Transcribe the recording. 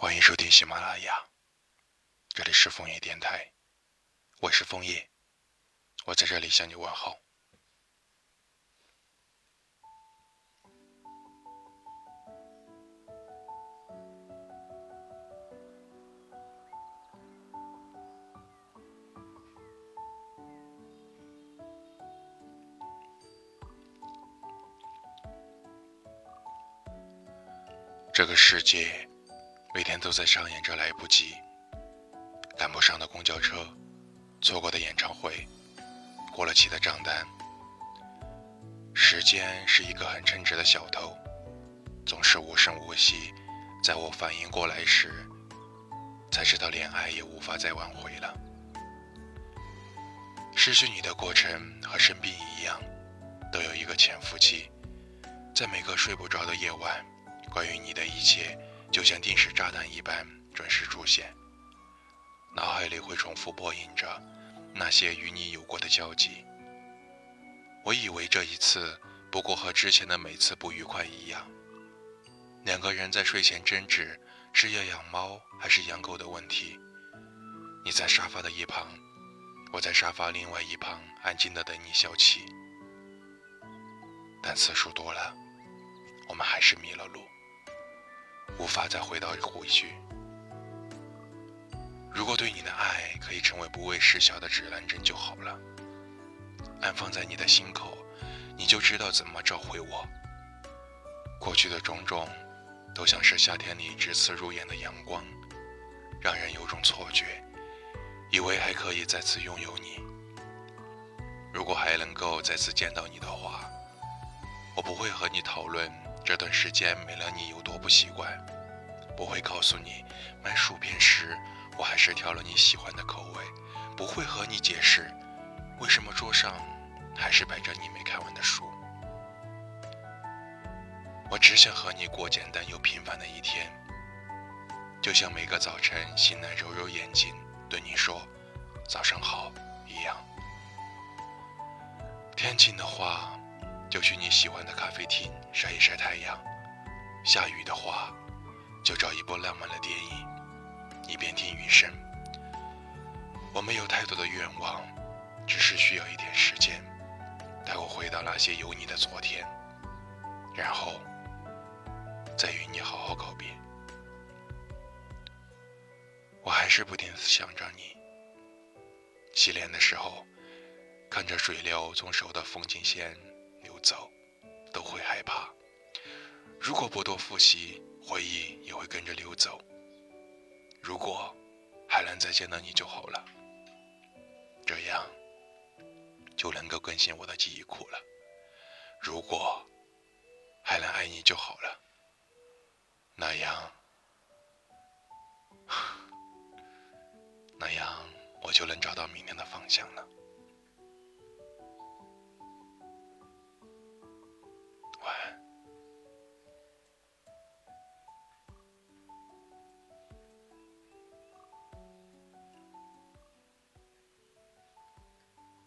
欢迎收听喜马拉雅，这里是枫叶电台，我是枫叶，我在这里向你问好。这个世界。每天都在上演着来不及、赶不上的公交车、错过的演唱会、过了期的账单。时间是一个很称职的小偷，总是无声无息。在我反应过来时，才知道恋爱也无法再挽回了。失去你的过程和生病一样，都有一个潜伏期。在每个睡不着的夜晚，关于你的一切。就像定时炸弹一般准时出现，脑海里会重复播映着那些与你有过的交集。我以为这一次不过和之前的每次不愉快一样，两个人在睡前争执是要养猫还是养狗的问题。你在沙发的一旁，我在沙发另外一旁安静的等你消气。但次数多了，我们还是迷了路。无法再回到回去。如果对你的爱可以成为不畏失效的指南针就好了，安放在你的心口，你就知道怎么召回我。过去的种种，都像是夏天里直刺入眼的阳光，让人有种错觉，以为还可以再次拥有你。如果还能够再次见到你的话，我不会和你讨论。这段时间没了你有多不习惯，不会告诉你买薯片时我还是挑了你喜欢的口味，不会和你解释为什么桌上还是摆着你没看完的书。我只想和你过简单又平凡的一天，就像每个早晨醒来揉揉眼睛对你说早上好一样。天晴的话。就去你喜欢的咖啡厅晒一晒太阳，下雨的话，就找一部浪漫的电影，一边听雨声。我没有太多的愿望，只是需要一点时间，带我回到那些有你的昨天，然后再与你好好告别。我还是不停想着你。洗脸的时候，看着水流从手的风景线流。走，都会害怕。如果不多复习，回忆也会跟着流走。如果还能再见到你就好了，这样就能够更新我的记忆库了。如果还能爱你就好了，那样，那样我就能找到明天的方向了。